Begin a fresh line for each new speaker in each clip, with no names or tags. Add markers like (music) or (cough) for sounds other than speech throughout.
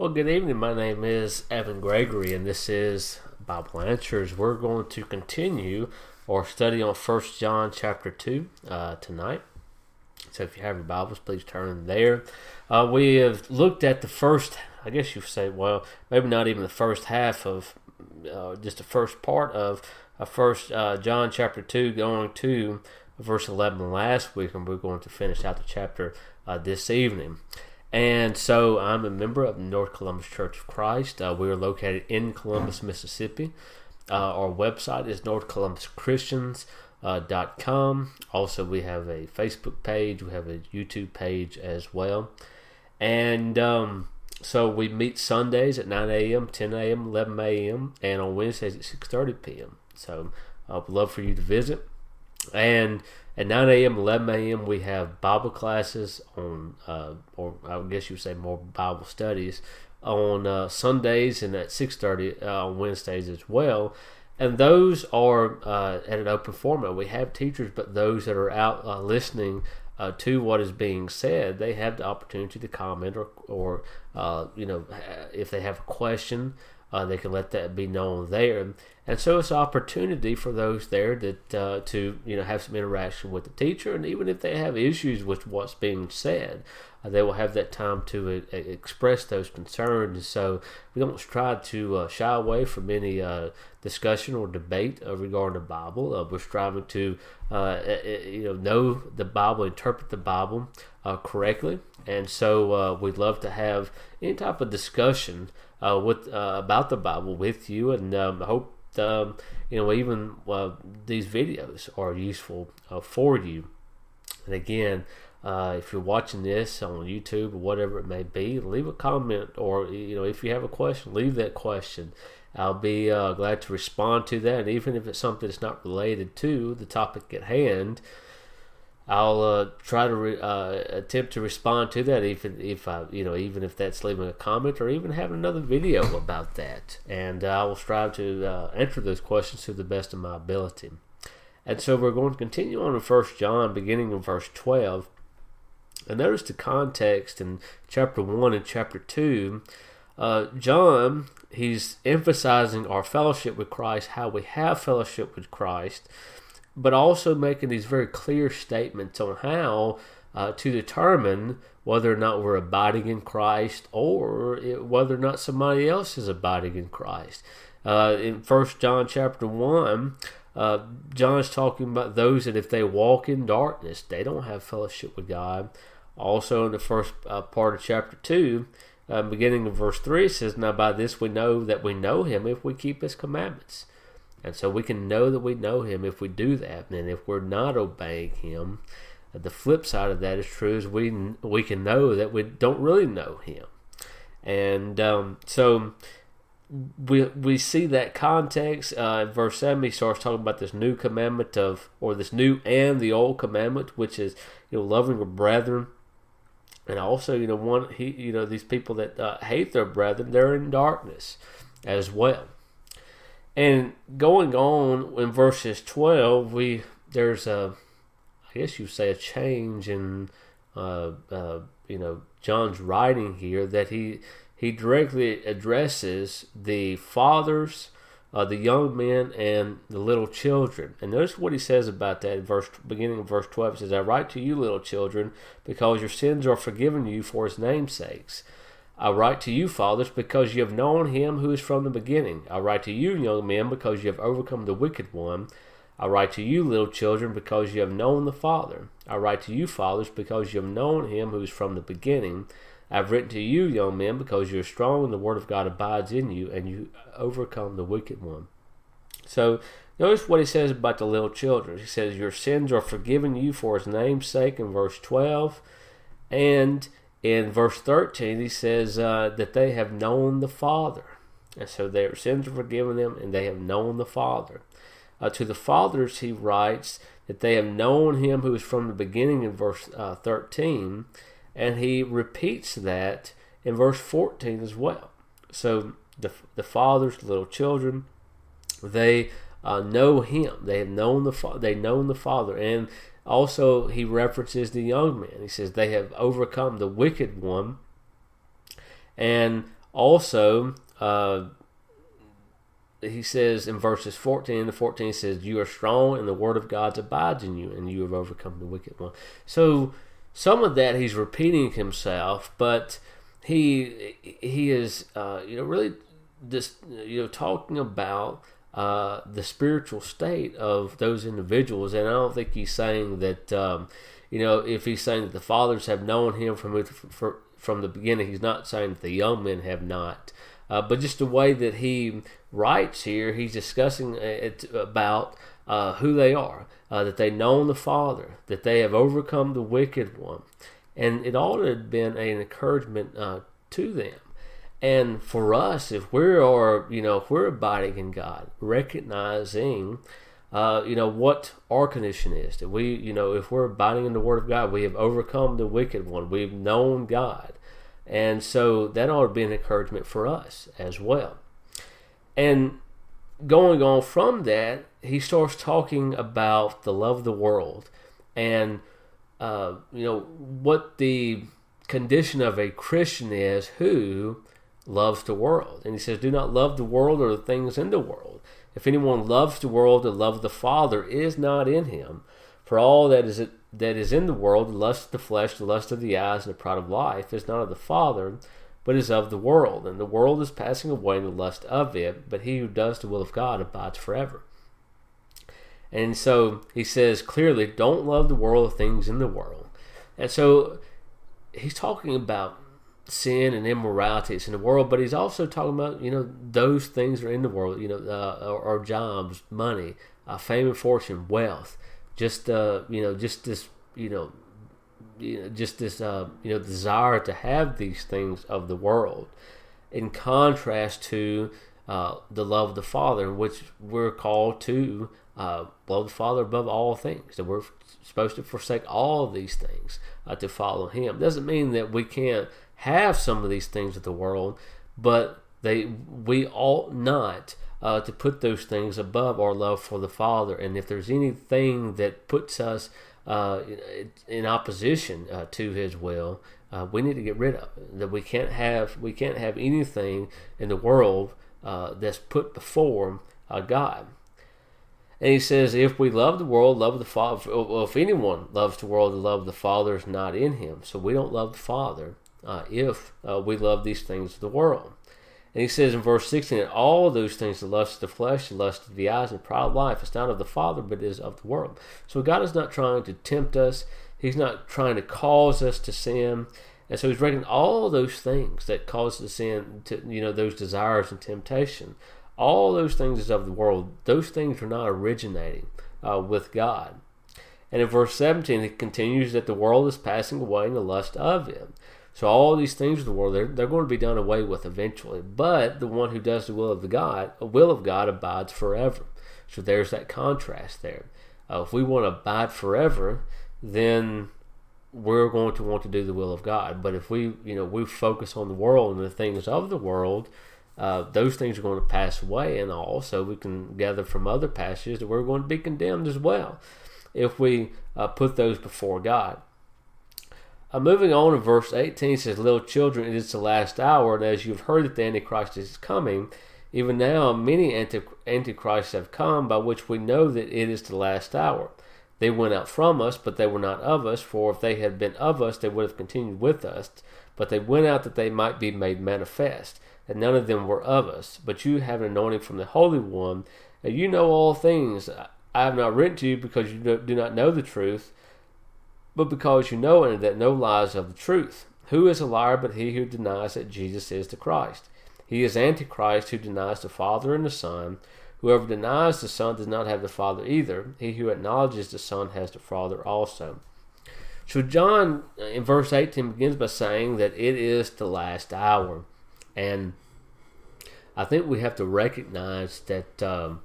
Well, good evening. My name is Evan Gregory, and this is Bible Answers. We're going to continue our study on First John chapter 2 uh, tonight. So if you have your Bibles, please turn there. Uh, we have looked at the first, I guess you'd say, well, maybe not even the first half of, uh, just the first part of uh, First uh, John chapter 2, going to verse 11 last week, and we're going to finish out the chapter uh, this evening. And so I'm a member of North Columbus Church of Christ. Uh, we are located in Columbus, Mississippi. Uh, our website is northcolumbuschristians.com. Also, we have a Facebook page, we have a YouTube page as well. And um, so we meet Sundays at 9 a.m., 10 a.m., 11 a.m., and on Wednesdays at 6.30 p.m. So I'd love for you to visit. And at 9 a.m., 11 a.m., we have Bible classes on, uh, or I guess you would say more Bible studies on uh, Sundays and at 6.30 uh, on Wednesdays as well. And those are uh, at an open format. We have teachers, but those that are out uh, listening uh, to what is being said, they have the opportunity to comment or, or you know, if they have a question, uh, they can let that be known there, and so it's an opportunity for those there that uh, to you know have some interaction with the teacher, and even if they have issues with what's being said, uh, they will have that time to uh, express those concerns. So we don't try to uh, shy away from any uh, discussion or debate regarding the Bible. we're striving to you know know the Bible, interpret the Bible correctly, and so we'd love to have any type of discussion uh, with uh, about the Bible with you, and um, I hope um, you know even uh, these videos are useful uh, for you. And again, uh, if you're watching this on YouTube or whatever it may be, leave a comment, or you know if you have a question, leave that question. I'll be uh, glad to respond to that, and even if it's something that's not related to the topic at hand. I'll uh, try to re- uh, attempt to respond to that, even if I, you know, even if that's leaving a comment or even having another video (laughs) about that, and uh, I will strive to uh, answer those questions to the best of my ability. And so we're going to continue on in First John, beginning in verse twelve. And notice the context in chapter one and chapter two. Uh, John, he's emphasizing our fellowship with Christ, how we have fellowship with Christ but also making these very clear statements on how uh, to determine whether or not we're abiding in Christ or it, whether or not somebody else is abiding in Christ. Uh, in First John chapter one, uh, John is talking about those that if they walk in darkness, they don't have fellowship with God. Also, in the first uh, part of chapter two, uh, beginning of verse three, it says, "Now by this we know that we know Him if we keep His commandments." And so we can know that we know him if we do that. And if we're not obeying him, the flip side of that is true is we we can know that we don't really know him. And um, so we we see that context. Uh, verse seven, he starts talking about this new commandment of, or this new and the old commandment, which is you know loving your brethren, and also you know one he you know these people that uh, hate their brethren, they're in darkness as well. And going on in verses 12, we there's a, I guess you say a change in, uh, uh, you know, John's writing here that he he directly addresses the fathers, uh, the young men, and the little children. And notice what he says about that in verse beginning of verse 12. It says, "I write to you, little children, because your sins are forgiven you for His name's sakes." I write to you, fathers, because you have known him who is from the beginning. I write to you, young men, because you have overcome the wicked one. I write to you, little children, because you have known the Father. I write to you, fathers, because you have known him who is from the beginning. I have written to you, young men, because you are strong and the word of God abides in you, and you overcome the wicked one. So, notice what he says about the little children. He says, Your sins are forgiven you for his name's sake in verse 12. And in verse 13, he says uh, that they have known the Father. And so their sins are forgiven them, and they have known the Father. Uh, to the fathers, he writes that they have known him who is from the beginning in verse uh, 13, and he repeats that in verse 14 as well. So the, the fathers, little children, they uh, know him. They have known the they known the Father, and also, he references the young man. He says they have overcome the wicked one. And also, uh, he says in verses 14 to 14 says you are strong and the word of god abides in you and you have overcome the wicked one so some of that he's repeating himself but he he is uh, you know really just you know talking about uh, the spiritual state of those individuals. And i don't think he's saying that um, you know if he's saying that the fathers have known him from from the beginning he's not saying that the young men have not. Uh, but just the way that he writes here, he's discussing it about uh, who they are, uh, that they know the Father, that they have overcome the wicked one, and it ought to have been an encouragement uh, to them. And for us, if we are, you know, if we're abiding in God, recognizing, uh, you know, what our condition is, that we, you know, if we're abiding in the Word of God, we have overcome the wicked one. We've known God. And so that ought to be an encouragement for us as well. And going on from that, he starts talking about the love of the world and, uh, you know, what the condition of a Christian is who loves the world. And he says, Do not love the world or the things in the world. If anyone loves the world, the love of the Father is not in him. For all that is that is in the world, the lust of the flesh, the lust of the eyes, and the pride of life, is not of the Father, but is of the world. And the world is passing away in the lust of it, but he who does the will of God abides forever. And so he says clearly, don't love the world things in the world. And so he's talking about sin and immorality in the world, but he's also talking about, you know, those things are in the world, you know, uh, our jobs, money, uh, fame and fortune, wealth just uh, you know, just this, you know, you know, just this, uh, you know, desire to have these things of the world, in contrast to uh, the love of the Father, which we're called to uh, love the Father above all things. That we're supposed to forsake all of these things uh, to follow Him. Doesn't mean that we can't have some of these things of the world, but they we ought not uh, to put those things above our love for the Father. And if there's anything that puts us uh, in opposition uh, to His will, uh, we need to get rid of it. That we can't have we can't have anything in the world uh, that's put before uh, God. And he says, if we love the world, love the Father. Well, if anyone loves the world, the love of the Father is not in him. So we don't love the Father if we love these things of the world. And he says in verse 16 that all those things, the lust of the flesh, the lust of the eyes, and pride of life, is not of the Father, but is of the world. So God is not trying to tempt us. He's not trying to cause us to sin. And so he's reckoning all those things that cause the sin, to, you know, those desires and temptation. All those things is of the world. Those things are not originating uh, with God. And in verse 17, it continues that the world is passing away in the lust of it. So all these things of the world, they're, they're going to be done away with eventually. But the one who does the will of the God, a will of God abides forever. So there's that contrast there. Uh, if we want to abide forever, then we're going to want to do the will of God. But if we, you know, we focus on the world and the things of the world, uh, those things are going to pass away. And also, we can gather from other passages that we're going to be condemned as well if we uh, put those before God. Uh, moving on to verse 18 says, Little children, it is the last hour, and as you've heard that the Antichrist is coming, even now many anti- Antichrists have come, by which we know that it is the last hour. They went out from us, but they were not of us, for if they had been of us, they would have continued with us. But they went out that they might be made manifest, and none of them were of us. But you have an anointing from the Holy One, and you know all things. I have not written to you because you do not know the truth but because you know that no lies of the truth. Who is a liar but he who denies that Jesus is the Christ? He is Antichrist who denies the Father and the Son. Whoever denies the Son does not have the Father either. He who acknowledges the Son has the Father also. So, John uh, in verse 18 begins by saying that it is the last hour. And I think we have to recognize that um,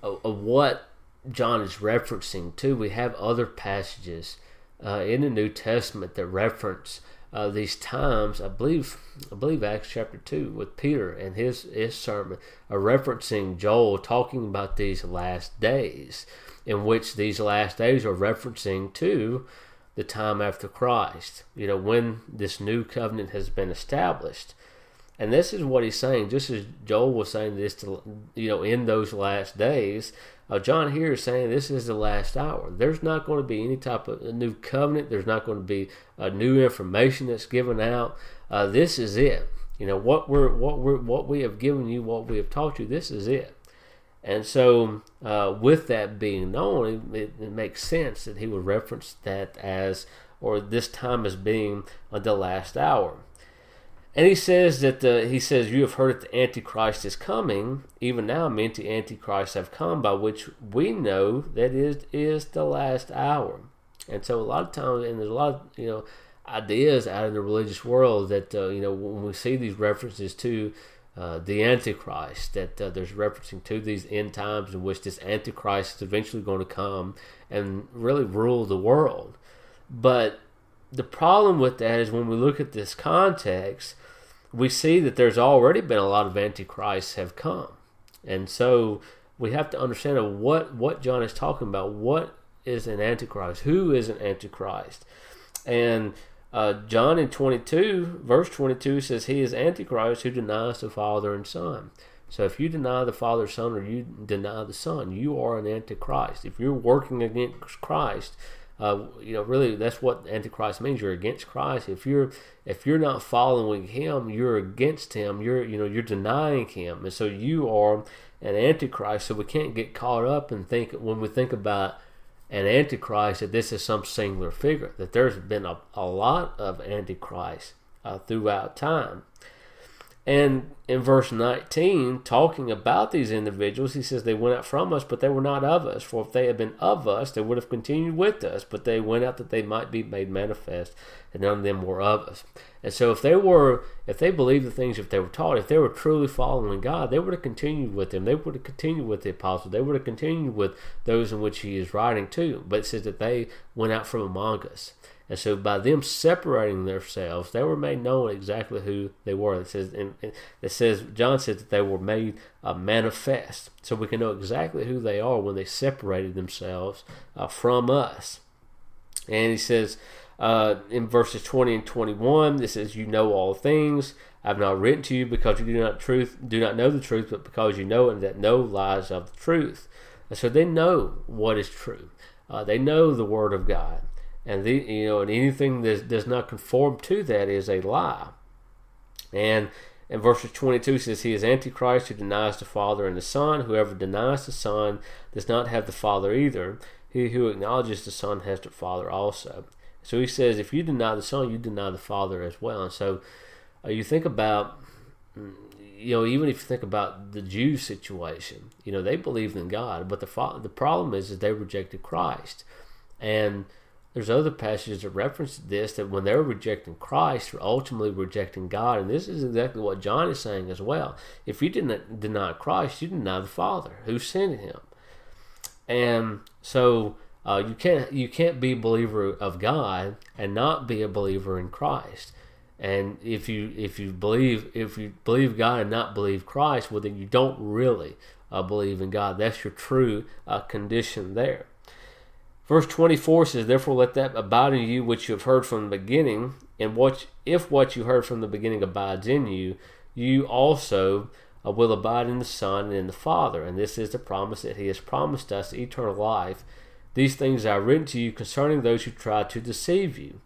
what John is referencing to, We have other passages uh, in the New Testament that reference uh, these times. I believe, I believe Acts chapter two with Peter and his his sermon, are referencing Joel talking about these last days, in which these last days are referencing to the time after Christ. You know when this new covenant has been established. And this is what he's saying, just as Joel was saying this to you know in those last days. Uh, John here is saying this is the last hour. There's not going to be any type of new covenant. There's not going to be uh, new information that's given out. Uh, this is it. You know what we're what we're what we have given you, what we have taught you. This is it. And so, uh, with that being known, it, it, makes sense that he would reference that as, or this time as being the last hour. And he says that he says you have heard that the Antichrist is coming. Even now, many Antichrists have come, by which we know that it is the last hour. And so, a lot of times, and there's a lot of you know ideas out in the religious world that uh, you know when we see these references to uh, the Antichrist, that uh, there's referencing to these end times in which this Antichrist is eventually going to come and really rule the world. But the problem with that is when we look at this context we see that there's already been a lot of antichrists have come, and so we have to understand what what John is talking about. What is an antichrist? Who is an antichrist? And uh, John in 22, verse 22 says, He is Antichrist who denies the Father and Son. So if you deny the Father, Son, or you deny the Son, you are an Antichrist. If you're working against Christ, uh, you know, really, that's what Antichrist means. You're against Christ. If you're if you're not following Him, you're against Him. You're you know you're denying Him, and so you are an Antichrist. So we can't get caught up and think when we think about an Antichrist that this is some singular figure. That there's been a, a lot of Antichrists uh, throughout time. And in verse 19, talking about these individuals, he says, They went out from us, but they were not of us. For if they had been of us, they would have continued with us. But they went out that they might be made manifest, and none of them were of us. And so if they were, if they believed the things that they were taught, if they were truly following God, they would have continued with them. They would have continued with the apostles. They would have continued with those in which he is writing to. But it says that they went out from among us. And so by them separating themselves, they were made known exactly who they were. It says, it says John said that they were made uh, manifest. So we can know exactly who they are when they separated themselves uh, from us. And he says uh, in verses 20 and 21, this says, You know all things. I've not written to you because you do not truth do not know the truth, but because you know and that no lies of the truth. And so they know what is true. Uh, they know the word of God and the you know and anything that does not conform to that is a lie. And in verse 22 says he is antichrist who denies the father and the son. Whoever denies the son does not have the father either. He who acknowledges the son has the father also. So he says if you deny the son you deny the father as well. And so uh, you think about you know even if you think about the Jew situation you know they believed in God but the the problem is that they rejected Christ. And there's other passages that reference this that when they're rejecting Christ, they're ultimately rejecting God. And this is exactly what John is saying as well. If you didn't deny Christ, you deny the Father who sent him. And so uh, you can't you can't be a believer of God and not be a believer in Christ. And if you if you believe if you believe God and not believe Christ, well then you don't really uh, believe in God. That's your true uh, condition there. Verse 24 says, Therefore let that abide in you which you have heard from the beginning, and what if what you heard from the beginning abides in you, you also uh, will abide in the Son and in the Father. And this is the promise that He has promised us eternal life. These things I have written to you concerning those who try to deceive you.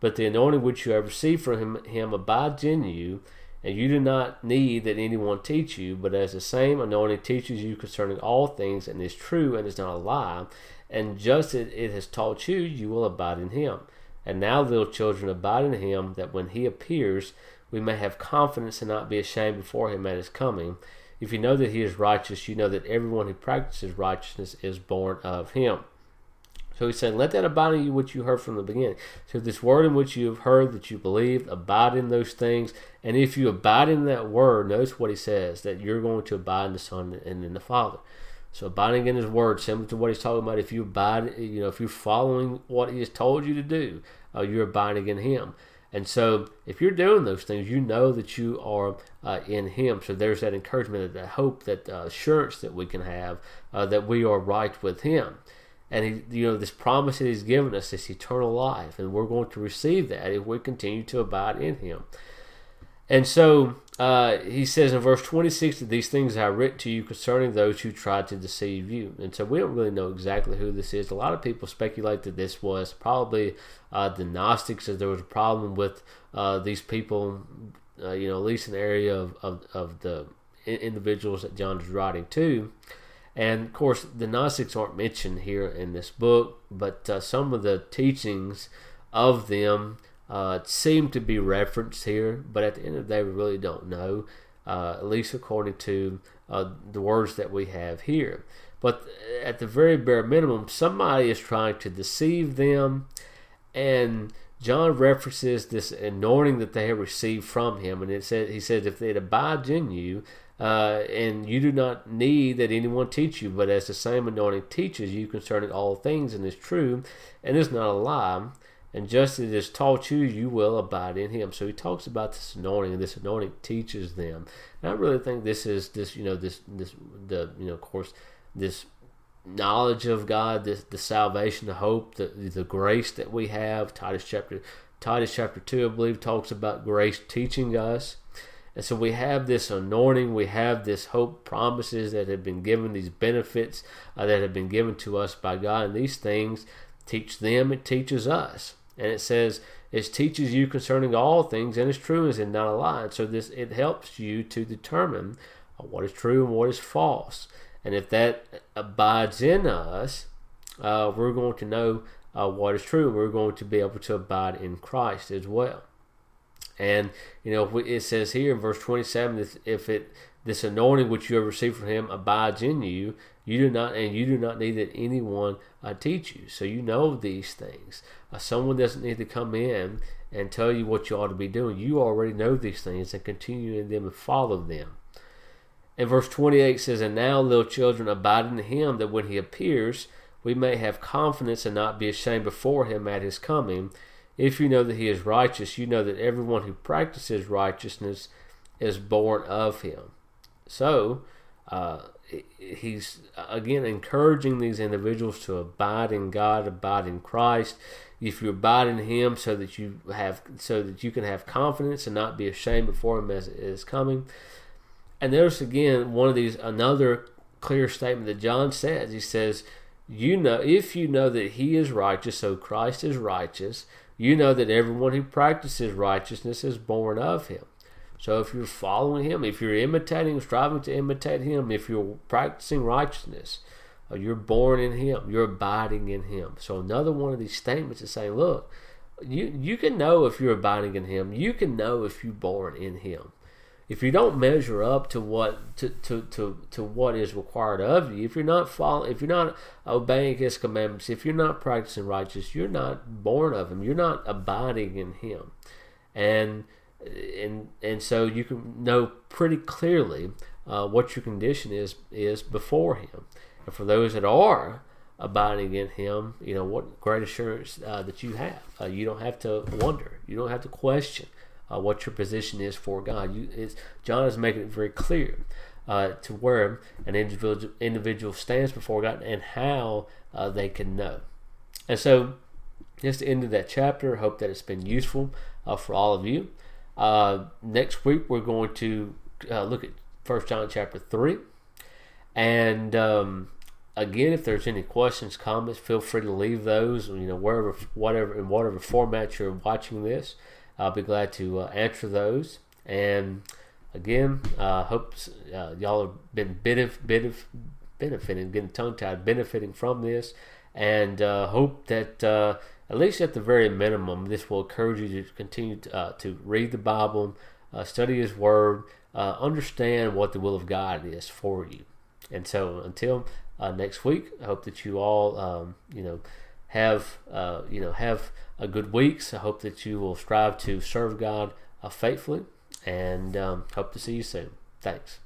But the anointing which you have received from him, him abides in you, and you do not need that anyone teach you, but as the same anointing teaches you concerning all things, and is true and is not a lie, and just as it has taught you, you will abide in him. And now, little children, abide in him, that when he appears, we may have confidence and not be ashamed before him at his coming. If you know that he is righteous, you know that everyone who practices righteousness is born of him. So he's saying, Let that abide in you which you heard from the beginning. So this word in which you have heard that you believed, abide in those things. And if you abide in that word, notice what he says, that you're going to abide in the Son and in the Father. So abiding in His Word, similar to what He's talking about, if you abide, you know, if you're following what He has told you to do, uh, you're abiding in Him. And so, if you're doing those things, you know that you are uh, in Him. So there's that encouragement, that hope, that uh, assurance that we can have uh, that we are right with Him. And he, you know, this promise that He's given us, this eternal life, and we're going to receive that if we continue to abide in Him. And so uh, he says in verse 26 that these things I written to you concerning those who tried to deceive you. And so we don't really know exactly who this is. A lot of people speculate that this was probably uh, the Gnostics, that there was a problem with uh, these people, uh, you know, at least in the area of, of, of the individuals that John is writing to. And of course, the Gnostics aren't mentioned here in this book, but uh, some of the teachings of them uh, seem to be referenced here, but at the end of the day, we really don't know, uh, at least according to uh, the words that we have here. But at the very bare minimum, somebody is trying to deceive them, and John references this anointing that they have received from him, and it says he says, "If it abides in you, uh, and you do not need that anyone teach you, but as the same anointing teaches you concerning all things, and is true, and is not a lie." And just as it is taught you, you will abide in him. So he talks about this anointing, and this anointing teaches them. And I really think this is this, you know, this this the you know, of course, this knowledge of God, this the salvation, the hope, the the grace that we have. Titus chapter Titus chapter two, I believe, talks about grace teaching us. And so we have this anointing, we have this hope, promises that have been given, these benefits uh, that have been given to us by God, and these things teach them, it teaches us and it says it teaches you concerning all things and it's true and it's not a lie. And So this it helps you to determine what is true and what is false. And if that abides in us, uh, we're going to know uh, what is true. We're going to be able to abide in Christ as well. And you know, it says here in verse twenty-seven, if it this anointing which you have received from Him abides in you, you do not, and you do not need that anyone uh, teach you. So you know these things. Uh, someone doesn't need to come in and tell you what you ought to be doing. You already know these things and continue in them and follow them. And verse 28 says, And now, little children, abide in him, that when he appears, we may have confidence and not be ashamed before him at his coming. If you know that he is righteous, you know that everyone who practices righteousness is born of him. So, uh, he's again encouraging these individuals to abide in God, abide in Christ. If you abide in Him, so that you have, so that you can have confidence and not be ashamed before Him as is coming. And there's again one of these another clear statement that John says. He says, "You know, if you know that He is righteous, so Christ is righteous, you know that everyone who practices righteousness is born of Him." So if you're following him, if you're imitating, striving to imitate him, if you're practicing righteousness, uh, you're born in him, you're abiding in him. So another one of these statements is saying, look, you you can know if you're abiding in him. You can know if you're born in him. If you don't measure up to what to, to, to, to what is required of you, if you're not following, if you're not obeying his commandments, if you're not practicing righteousness, you're not born of him. You're not abiding in him. And and and so you can know pretty clearly uh, what your condition is is before Him. And for those that are abiding in Him, you know what great assurance uh, that you have. Uh, you don't have to wonder. You don't have to question uh, what your position is for God. You, John is making it very clear uh, to where an individual individual stands before God and how uh, they can know. And so, just the end of that chapter. Hope that it's been useful for all of you. Uh, next week we're going to uh, look at First John chapter three, and um, again, if there's any questions, comments, feel free to leave those. You know, wherever, whatever, in whatever format you're watching this, I'll be glad to uh, answer those. And again, uh, hope y'all have been benef- benef- benefiting, getting tongue tied, benefiting from this, and uh, hope that uh, at least at the very minimum, this will encourage you to continue to, to read the Bible, study His Word, understand what the will of God is for you. And so, until uh, next week, I hope that you all, um, you know, have uh, you know have a good week. I hope that you will strive to serve God uh, faithfully, and um, hope to see you soon. Thanks.